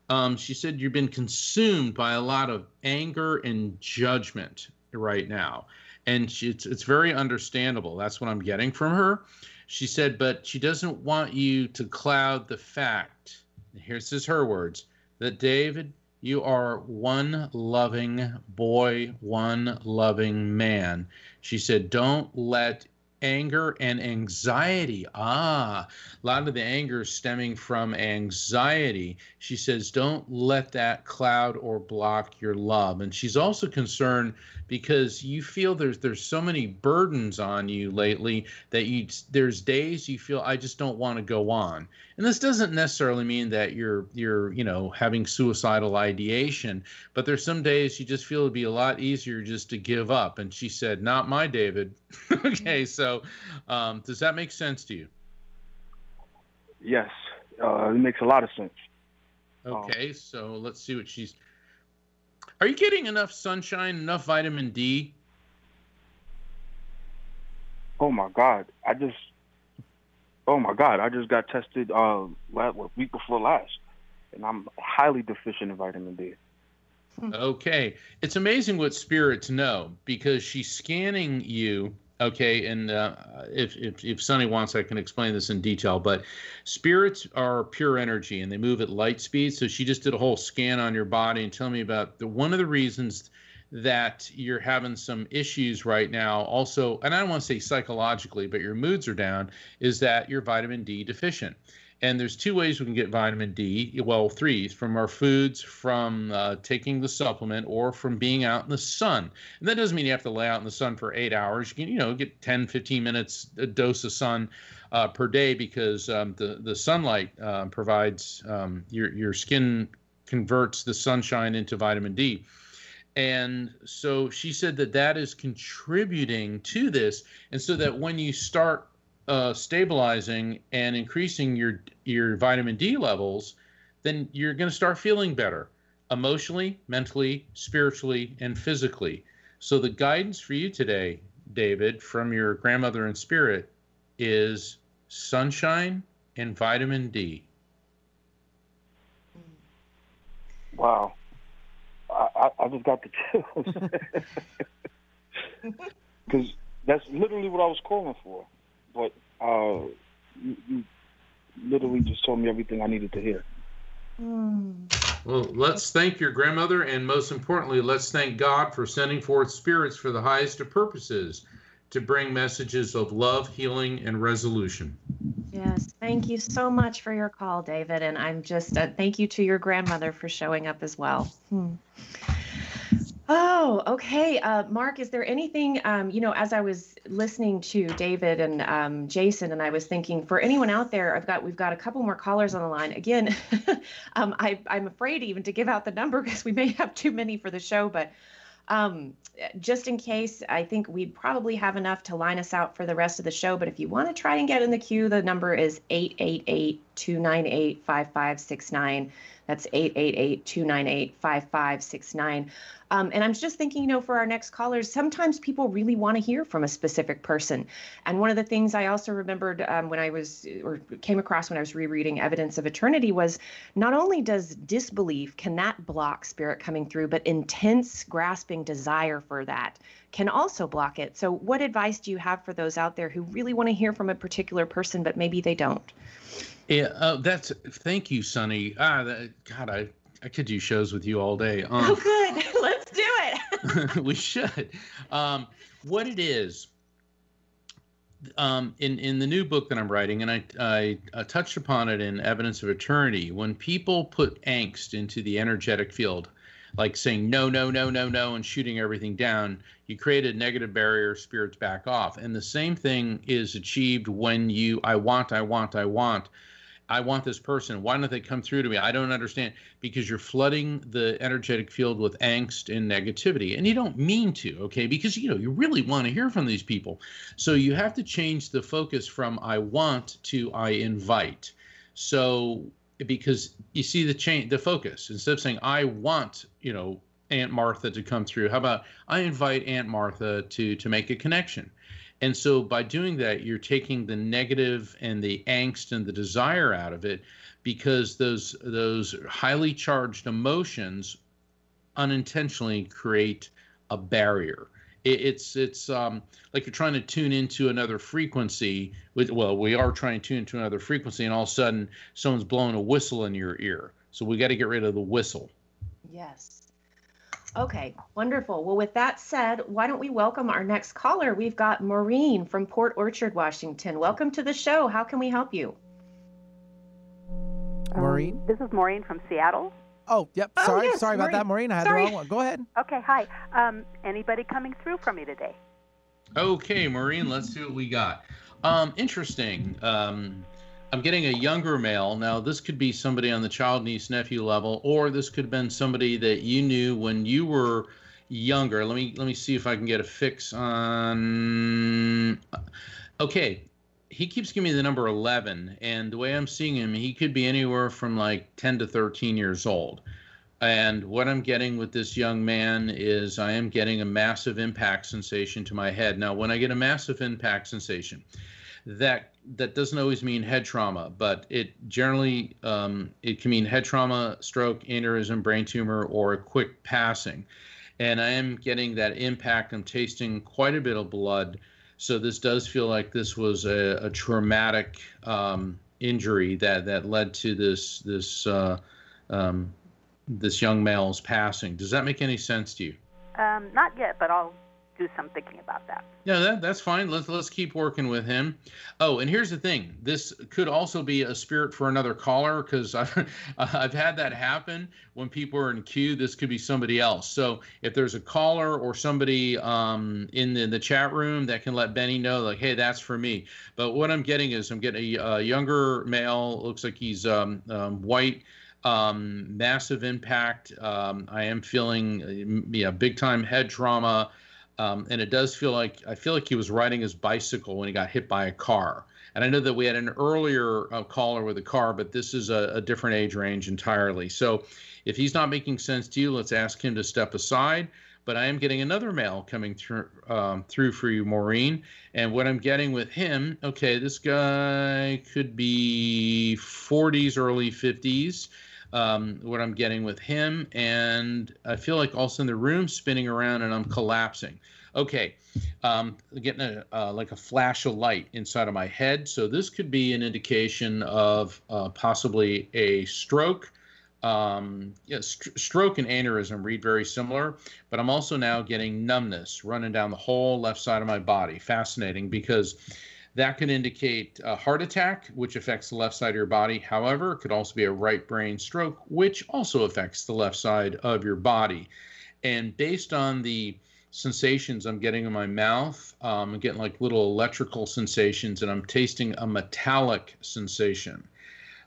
S3: Um, she said you've been consumed by a lot of anger and judgment right now. And she, it's, it's very understandable. That's what i'm getting from her. She said, but she doesn't want you to cloud the fact, here's is her words, that David, you are one loving boy, one loving man. She said, don't let anger and anxiety. Ah, a lot of the anger stemming from anxiety. She says, don't let that cloud or block your love. And she's also concerned because you feel there's there's so many burdens on you lately that you there's days you feel I just don't want to go on. And this doesn't necessarily mean that you're you're you know having suicidal ideation, but there's some days you just feel it'd be a lot easier just to give up. And she said, "Not my David." okay, so um, does that make sense to you?
S5: Yes, uh, it makes a lot of sense.
S3: Okay, um, so let's see what she's are you getting enough sunshine, enough vitamin D?
S5: Oh my God! I just, oh my God! I just got tested uh last week before last, and I'm highly deficient in vitamin D.
S3: Okay. It's amazing what spirits know because she's scanning you. Okay, and uh, if, if if Sunny wants, I can explain this in detail. But spirits are pure energy, and they move at light speed. So she just did a whole scan on your body and tell me about the one of the reasons that you're having some issues right now. Also, and I don't want to say psychologically, but your moods are down. Is that you're vitamin D deficient? And there's two ways we can get vitamin D. Well, three from our foods, from uh, taking the supplement, or from being out in the sun. And that doesn't mean you have to lay out in the sun for eight hours. You can, you know, get 10, 15 minutes a dose of sun uh, per day because um, the the sunlight uh, provides um, your your skin converts the sunshine into vitamin D. And so she said that that is contributing to this, and so that when you start uh, stabilizing and increasing your your vitamin D levels, then you're going to start feeling better emotionally, mentally, spiritually, and physically. So the guidance for you today, David, from your grandmother in spirit, is sunshine and vitamin D.
S5: Wow. I, I, I just got the chills. Because that's literally what I was calling for. But uh, you, you literally just told me everything I needed to hear.
S3: Well, let's thank your grandmother, and most importantly, let's thank God for sending forth spirits for the highest of purposes to bring messages of love, healing, and resolution.
S2: Yes, thank you so much for your call, David. And I'm just uh, thank you to your grandmother for showing up as well. Hmm. Oh, okay. Uh, Mark, is there anything, um, you know, as I was listening to David and um, Jason, and I was thinking, for anyone out there, I've got, we've got a couple more callers on the line. Again, um, I, I'm afraid even to give out the number because we may have too many for the show, but um, just in case, I think we'd probably have enough to line us out for the rest of the show. But if you want to try and get in the queue, the number is 888 298 5569. That's 888 298 5569. Um, and I'm just thinking, you know, for our next callers, sometimes people really want to hear from a specific person. And one of the things I also remembered um, when I was, or came across when I was rereading Evidence of Eternity was not only does disbelief, can that block spirit coming through, but intense grasping desire for that can also block it. So, what advice do you have for those out there who really want to hear from a particular person, but maybe they don't?
S3: Yeah, uh, that's thank you, Sunny. Ah, that, God, I I could do shows with you all day. Um,
S2: oh, good. Let's do it.
S3: we should. Um, what it is, um, in in the new book that I'm writing, and I, I, I touched upon it in Evidence of Eternity. When people put angst into the energetic field, like saying no, no, no, no, no, and shooting everything down, you create a negative barrier. Spirits back off, and the same thing is achieved when you I want, I want, I want I want this person. Why don't they come through to me? I don't understand because you're flooding the energetic field with angst and negativity, and you don't mean to, okay? Because you know you really want to hear from these people, so you have to change the focus from I want to I invite. So because you see the change, the focus instead of saying I want, you know, Aunt Martha to come through. How about I invite Aunt Martha to to make a connection? And so by doing that, you're taking the negative and the angst and the desire out of it because those those highly charged emotions unintentionally create a barrier. It, it's it's um, like you're trying to tune into another frequency. With, well, we are trying to tune into another frequency, and all of a sudden someone's blowing a whistle in your ear. So we got to get rid of the whistle.
S2: Yes. Okay, wonderful. Well, with that said, why don't we welcome our next caller? We've got Maureen from Port Orchard, Washington. Welcome to the show. How can we help you?
S1: Maureen?
S6: Um, this is Maureen from Seattle.
S1: Oh, yep.
S2: Oh,
S1: Sorry,
S2: yes,
S1: sorry about that, Maureen. I had
S2: Sorry.
S1: the wrong one. Go ahead.
S6: Okay, hi. Um, anybody coming through for me today?
S3: Okay, Maureen, let's see what we got. Um, interesting. Um, I'm getting a younger male. Now, this could be somebody on the child niece nephew level, or this could have been somebody that you knew when you were younger. Let me let me see if I can get a fix on. Okay, he keeps giving me the number 11, and the way I'm seeing him, he could be anywhere from like 10 to 13 years old. And what I'm getting with this young man is I am getting a massive impact sensation to my head. Now, when I get a massive impact sensation, that that doesn't always mean head trauma, but it generally um, it can mean head trauma, stroke, aneurysm, brain tumor, or a quick passing. And I am getting that impact. I'm tasting quite a bit of blood. So this does feel like this was a, a traumatic um, injury that that led to this this uh, um, this young male's passing. Does that make any sense to you?
S6: Um, not yet, but I'll do some thinking about that.
S3: Yeah, that, that's fine. Let's let's keep working with him. Oh, and here's the thing: this could also be a spirit for another caller because I've I've had that happen when people are in queue. This could be somebody else. So if there's a caller or somebody um, in the, the chat room that can let Benny know, like, hey, that's for me. But what I'm getting is I'm getting a, a younger male. Looks like he's um, um, white um, massive impact. Um, I am feeling uh, yeah, big time head trauma. Um, and it does feel like I feel like he was riding his bicycle when he got hit by a car. And I know that we had an earlier uh, caller with a car, but this is a, a, different age range entirely. So if he's not making sense to you, let's ask him to step aside. But I am getting another mail coming through um, through for you, Maureen. And what I'm getting with him, okay, this guy could be 40s, early 50s um, what I'm getting with him, and I feel like also in the room spinning around and I'm collapsing. Okay, um, getting a, uh, like a flash of light inside of my head. So this could be an indication of uh, possibly a stroke. Um, yeah, st- stroke and aneurysm read very similar, but I'm also now getting numbness running down the whole left side of my body. Fascinating because that can indicate a heart attack, which affects the left side of your body. However, it could also be a right brain stroke, which also affects the left side of your body. And based on the sensations I'm getting in my mouth, um, I'm getting like little electrical sensations, and I'm tasting a metallic sensation.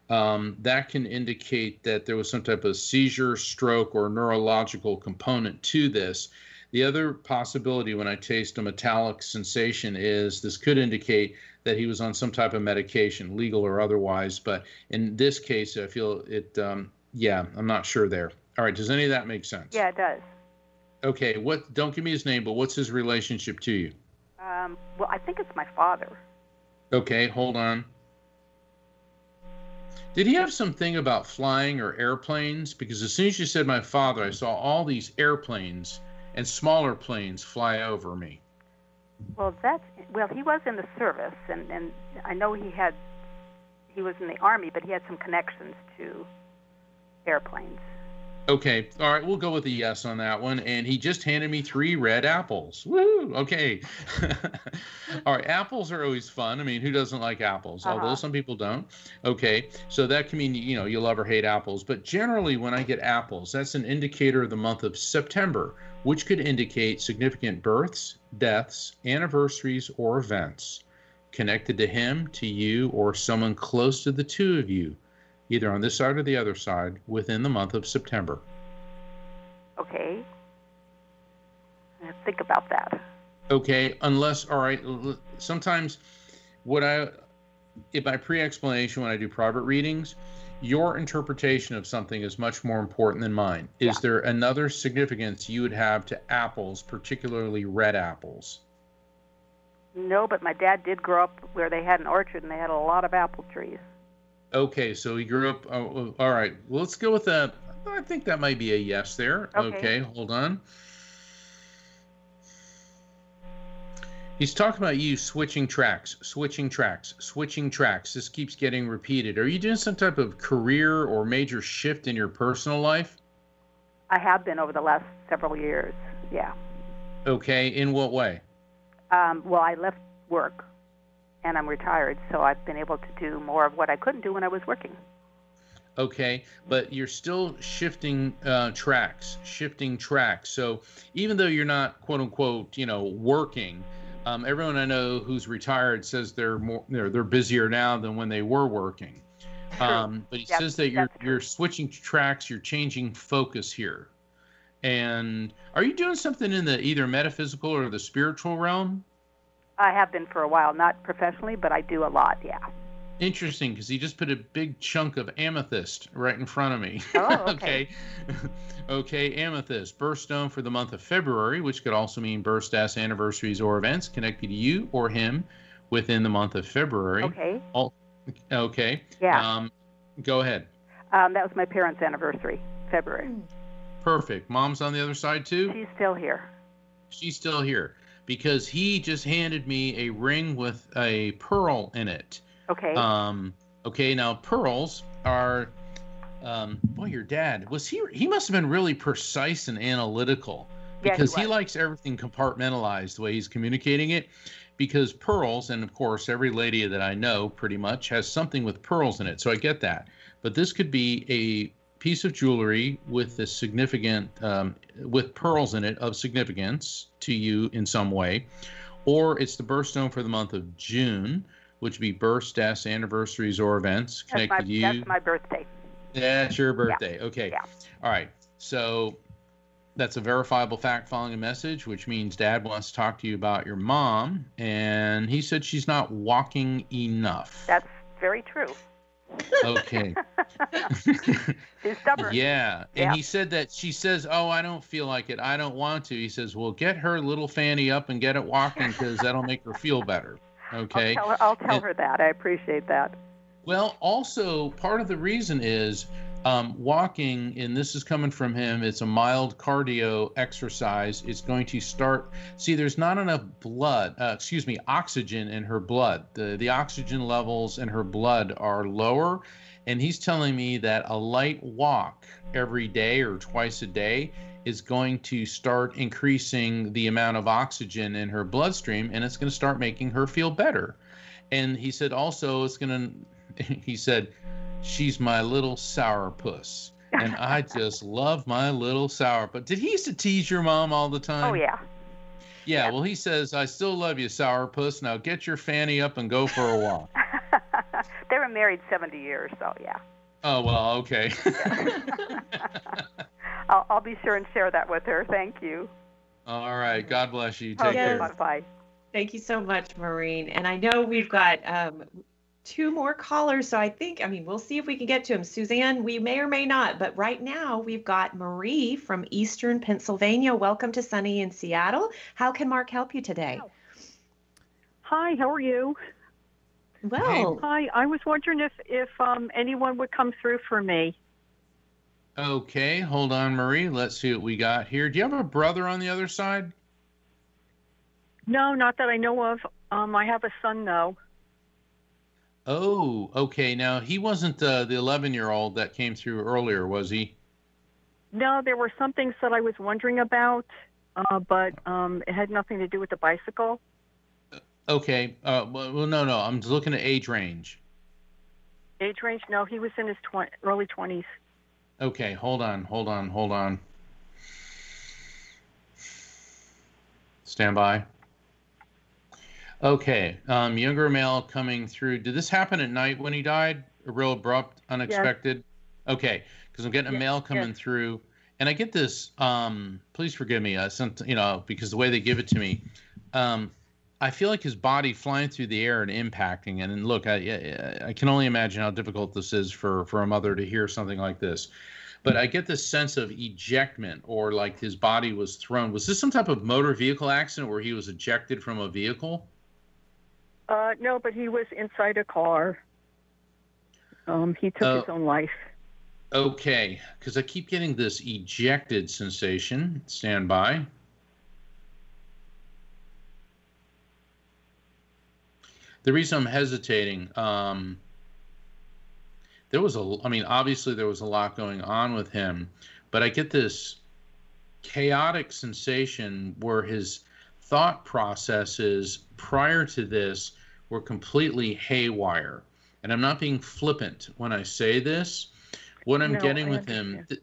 S3: Um, that can indicate that there was some type of seizure, stroke, or neurological component to this. The other possibility when I taste a metallic sensation is this could indicate that he was on some type of medication, legal or otherwise. But in this case, I feel it. Um, yeah, I'm not sure there. All right, does any of that make sense?
S6: Yeah, it does.
S3: Okay, what? Don't give me his name, but what's his relationship to you?
S6: Um, well, I think it's my father.
S3: Okay, hold on. Did he have something about flying or airplanes? Because as soon as you said my father, I saw all these airplanes and smaller planes fly over me.
S6: Well, that's well. He was in the service, and and I know he had he was in the army, but he had some connections to airplanes.
S3: Okay, all right, we'll go with a yes on that one. And he just handed me three red apples. Woo! Okay. all right, apples are always fun. I mean, who doesn't like apples? Uh-huh. Although some people don't. Okay, so that can mean you know you love or hate apples. But generally, when I get apples, that's an indicator of the month of September, which could indicate significant births, deaths, anniversaries, or events connected to him, to you, or someone close to the two of you either on this side or the other side, within the month of September.
S6: Okay. Think about that.
S3: Okay, unless, all right, sometimes what I, in my pre explanation, when I do private readings, your interpretation of something is much more important than mine. Is yeah. there another significance you would have to apples, particularly red apples?
S6: No, but my dad did grow up where they had an orchard and they had a lot of apple trees.
S3: Okay, so he grew up. Oh, all right, well, let's go with that. I think that might be a yes there. Okay, okay hold on. He's talking about you switching tracks, switching tracks, switching tracks. This keeps getting repeated. Are you doing some type of career or major shift in your personal life?
S6: I have been over the last several years. Yeah.
S3: Okay. In what way?
S6: Um, well, I left work and I'm retired, so I've been able to do more of what I couldn't do when I was working.
S3: Okay, but you're still shifting uh, tracks, shifting tracks. So even though you're not quote unquote, you know, working, um, everyone I know who's retired says they're more they're they're busier now than when they were working. Um, but he yep, says that you're you're switching tracks, you're changing focus here. And are you doing something in the either metaphysical or the spiritual realm?
S6: I have been for a while, not professionally, but I do a lot. Yeah.
S3: interesting because he just put a big chunk of amethyst right in front of me.
S6: Oh, okay.
S3: okay. okay, amethyst, birthstone for the month of February, which could also mean birthdays, anniversaries, or events connected to you or him within the month of February.
S6: Okay.
S3: All, okay.
S6: Yeah.
S3: Um, go ahead.
S6: Um, that was my parents' anniversary, February.
S3: Perfect. Mom's on the other side too?
S6: She's still here.
S3: She's still here because he just handed me a ring with a pearl in it.
S6: Okay.
S3: Um, okay, now pearls are. Um, boy, your dad was he? He must have been really precise and analytical
S6: Yeah, he
S3: because he, likes everything compartmentalized the way he's communicating it. Because pearls, and of course, every lady that I know pretty much has something with pearls in it, so I get that. But this could be a piece of jewelry with a significant, um, with pearls in it of significance to you in some way, or it's the birthstone for the month of June, which would be births, deaths, anniversaries, or events
S6: that's, my,
S3: connected to you.
S6: that's my birthday.
S3: That's your birthday. Okay.
S6: Yeah.
S3: All right. So that's a verifiable fact following a message, which means dad wants to talk to you about your mom. And he said she's not walking enough.
S6: That's very true.
S3: Okay.
S6: She's stubborn.
S3: yeah. And
S6: Yeah.
S3: he said that she says, Oh, I don't feel like it. I don't want to. He says, Well, get her little fanny up and get it walking because that'll make her feel better. Okay.
S6: I'll tell her, I'll tell
S3: And-
S6: her that. I appreciate that.
S3: Well, also part of the reason is um, walking, and this is coming from him. It's a mild cardio exercise. It's going to start. See, there's not enough blood. Uh, excuse me, oxygen in her blood. The the oxygen levels in her blood are lower, and he's telling me that a light walk every day or twice a day is going to start increasing the amount of oxygen in her bloodstream, and it's going to start making her feel better. And he said also it's going to he said, "She's my little sourpuss," and I just love my little sourpuss. Did he used to tease your mom all the time?
S6: Oh yeah.
S3: Yeah.
S6: yeah.
S3: Well, he says, "I still love you, sourpuss. Now get your fanny up and go for a walk."
S6: they were married 70 years, so yeah.
S3: oh well, okay.
S6: I'll, I'll be sure and share that with her. Thank you.
S3: all right. God bless you. Take
S6: okay,
S3: care.
S6: bye bye.
S2: Thank you so much, Maureen. And I know we've got um, two more callers, so I think, I mean, we'll see if we can get to them. Suzanne, we may or may not, but right now we've got Marie from Eastern Pennsylvania. Welcome to Sunny in Seattle. How can Mark help you today?
S7: Hi, how are you?
S2: Well,
S7: Hi, I was wondering if if um, anyone would come through for me.
S3: Okay. Hold on, Marie. Let's see what we got here. Do you have a brother on the other side?
S7: No, not that I know of. Um, I have a son though.
S3: Oh, okay. Now he wasn't uh, the 11-year-old that came through earlier, was he?
S7: No, there were some things that I was wondering about, uh, but um, it had nothing to do with the bicycle.
S3: Okay. Uh, well, well, no, no. I'm just looking at age range.
S7: Age range? No, he was in his tw- early twenties.
S3: Okay. Hold on. Hold on. Hold on. Stand by. Okay. Um, younger male coming through. Did this happen at night when he died? A real abrupt, unexpected. Okay. Because I'm getting a
S7: Yes,
S3: male coming
S7: yes.
S3: through, and I get this. Um, please forgive me. Uh, some, you know, because the way they give it to me. Um, I feel like his body flying through the air and impacting. And look, I, I I can only imagine how difficult this is for for a mother to hear something like this. But I get this sense of ejectment, or like his body was thrown. Was this some type of motor vehicle accident where he was ejected from a vehicle?
S7: Uh, no, but he was inside a car. Um, he took
S3: Oh.
S7: his own life.
S3: Okay, because I keep getting this ejected sensation. Stand by. The reason I'm hesitating, um, there was a, I mean, obviously there was a lot going on with him, but I get this chaotic sensation where his thought processes prior to this were completely haywire. And I'm not being flippant when I say this. What I'm
S7: No,
S3: getting
S7: I
S3: with him, th-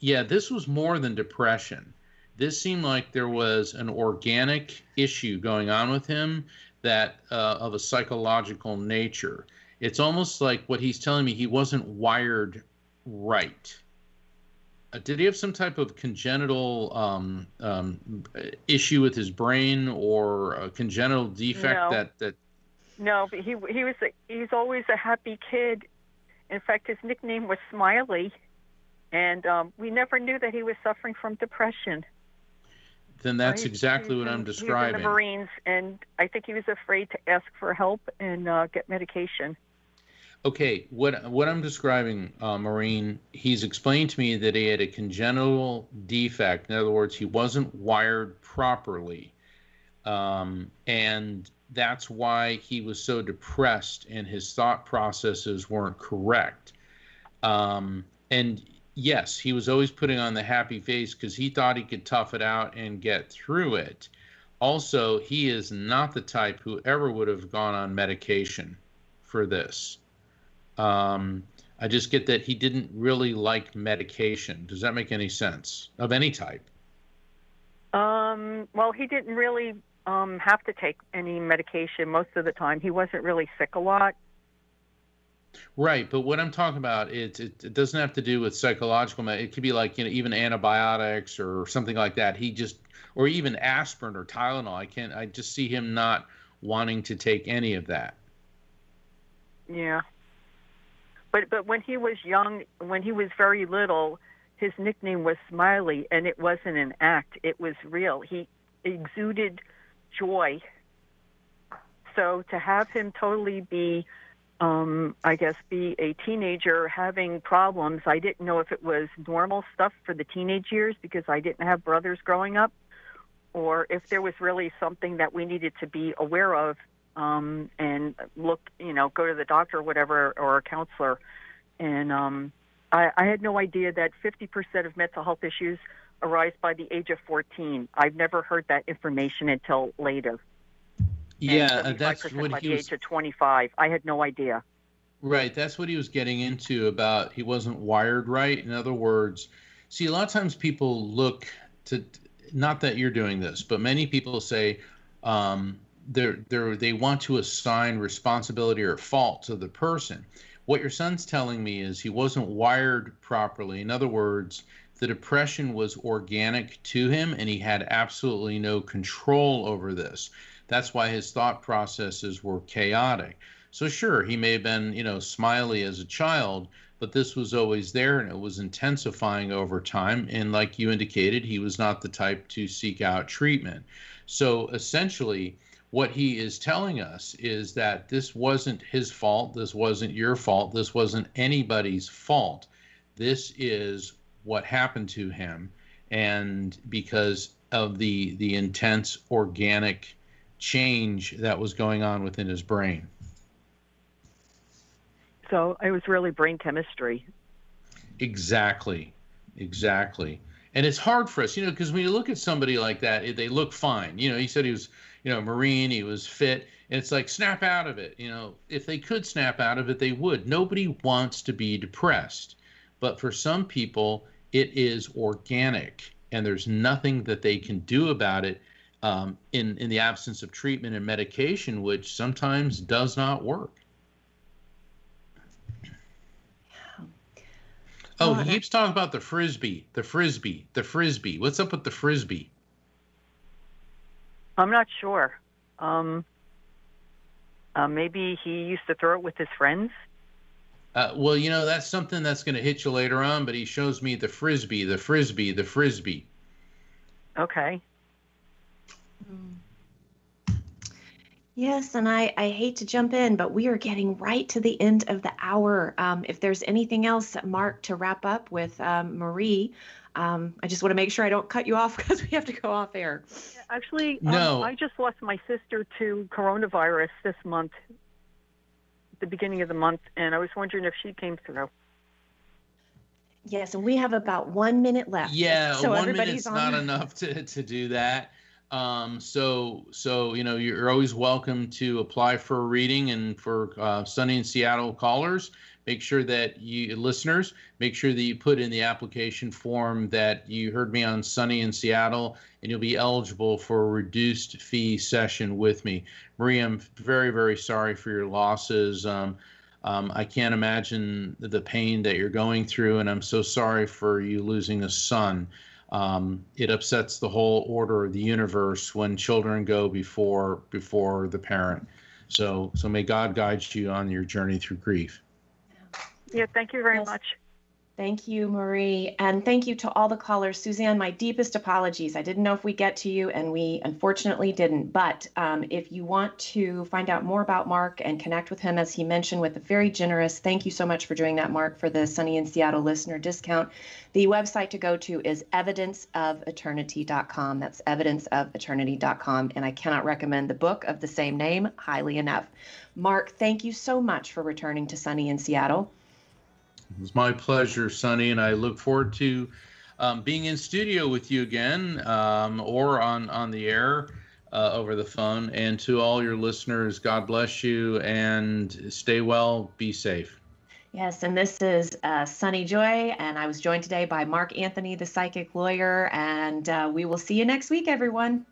S3: yeah, this was more than depression. This seemed like there was an organic issue going on with him that uh, of a psychological nature. It's almost like what he's telling me he wasn't wired right. Uh, did he have some type of congenital um, um, issue with his brain or a congenital defect
S7: No.
S3: that that
S7: No, but he he was a, he's always a happy kid. In fact, his nickname was Smiley, and um, we never knew that he was suffering from depression.
S3: Then that's
S7: He-
S3: exactly what I'm describing.
S7: He was in the Marines, and I think he was afraid to ask for help and uh, get medication.
S3: Okay, what what I'm describing, uh, Maureen, he's explained to me that he had a congenital defect. In other words, he wasn't wired properly, um, and that's why he was so depressed and his thought processes weren't correct. Um, and yes, he was always putting on the happy face because he thought he could tough it out and get through it. Also, he is not the type who ever would have gone on medication for this. Um, I just get that he didn't really like medication. Does that make any sense of any type?
S7: Um, well, he didn't really um, have to take any medication most of the time. He wasn't really sick a lot.
S3: Right, but what I'm talking about, it, it, it doesn't have to do with psychological. med- It could be like you know even antibiotics or something like that. He just, or even aspirin or Tylenol. I can't. I just see him not wanting to take any of that.
S7: Yeah. But but when he was young, when he was very little, his nickname was Smiley, and it wasn't an act; it was real. He exuded joy. So to have him totally be, um, I guess, be a teenager having problems, I didn't know if it was normal stuff for the teenage years because I didn't have brothers growing up, or if there was really something that we needed to be aware of um, and look, you know, go to the doctor or whatever or a counselor. And um, I, I had no idea that 50% of mental health issues arise by the age of 14. I've never heard that information until later.
S3: Yeah, uh, that's
S7: 75%
S3: what
S7: by
S3: he
S7: the
S3: was.
S7: age of 25. I had no idea.
S3: Right, that's what he was getting into about he wasn't wired right. In other words, see, a lot of times people look to not that you're doing this, but many people say um, they're, they're, they want to assign responsibility or fault to the person. What your son's telling me is he wasn't wired properly. In other words, the depression was organic to him and he had absolutely no control over this. That's why his thought processes were chaotic. So sure, he may have been, you know, smiley as a child, but this was always there and it was intensifying over time. And like you indicated, he was not the type to seek out treatment. So essentially, what he is telling us is that this wasn't his fault, this wasn't your fault, this wasn't anybody's fault. This is what happened to him and because of the the intense organic change that was going on within his brain.
S7: So it was really brain chemistry.
S3: Exactly. Exactly. And it's hard for us, you know, because when you look at somebody like that, they look fine. You know, he said he was, you know, Marine, he was fit. And it's like, snap out of it. You know, if they could snap out of it, they would. Nobody wants to be depressed. But for some people, it is organic and there's nothing that they can do about it um, in, in the absence of treatment and medication, which sometimes does not work. Oh, he keeps talking about the frisbee, the frisbee, the frisbee. What's up with the frisbee?
S7: I'm not sure. Um, uh, maybe he used to throw it with his friends.
S3: Uh, well, you know that's something that's going to hit you later on. But he shows me the frisbee, the frisbee, the frisbee.
S7: Okay.
S2: Yes, and I, I hate to jump in, but we are getting right to the end of the hour. Um, if there's anything else, Mark, to wrap up with um, Marie, um, I just want to make sure I don't cut you off because we have to go off air.
S7: Actually, um,
S3: No.
S7: I just lost my sister to coronavirus this month, the beginning of the month, and I was wondering if she came through.
S2: Yes, and we have about one minute left.
S3: Yeah,
S2: so
S3: one
S2: everybody's
S3: minute's
S2: on.
S3: not enough to, to do that. Um, so so you know you're always welcome to apply for a reading and for uh, Sunny in Seattle callers. Make sure that you listeners make sure that you put in the application form that you heard me on Sunny in Seattle, and you'll be eligible for a reduced fee session with me. Maria, I'm very very sorry for your losses. Um, um, I can't imagine the pain that you're going through, and I'm so sorry for you losing a son. Um, it upsets the whole order of the universe when children go before before the parent. So, so may God guide you on your journey through grief.
S7: Yeah, thank you very
S2: Yes.
S7: much.
S2: Thank you, Marie. And thank you to all the callers. Suzanne, my deepest apologies. I didn't know if we get to you, and we unfortunately didn't. But um, if you want to find out more about Mark and connect with him, as he mentioned, with a very generous, thank you so much for doing that, Mark, for the Sunny in Seattle listener discount. The website to go to is evidenceofeternity.com. That's evidenceofeternity.com. And I cannot recommend the book of the same name highly enough. Mark, thank you so much for returning to Sunny in Seattle.
S3: It was my pleasure, Sunny, and I look forward to um, being in studio with you again um, or on, on the air uh, over the phone. And to all your listeners, God bless you and stay well, be safe.
S2: Yes, and this is uh, Sunny Joy, and I was joined today by Mark Anthony, the psychic lawyer, and uh, we will see you next week, everyone.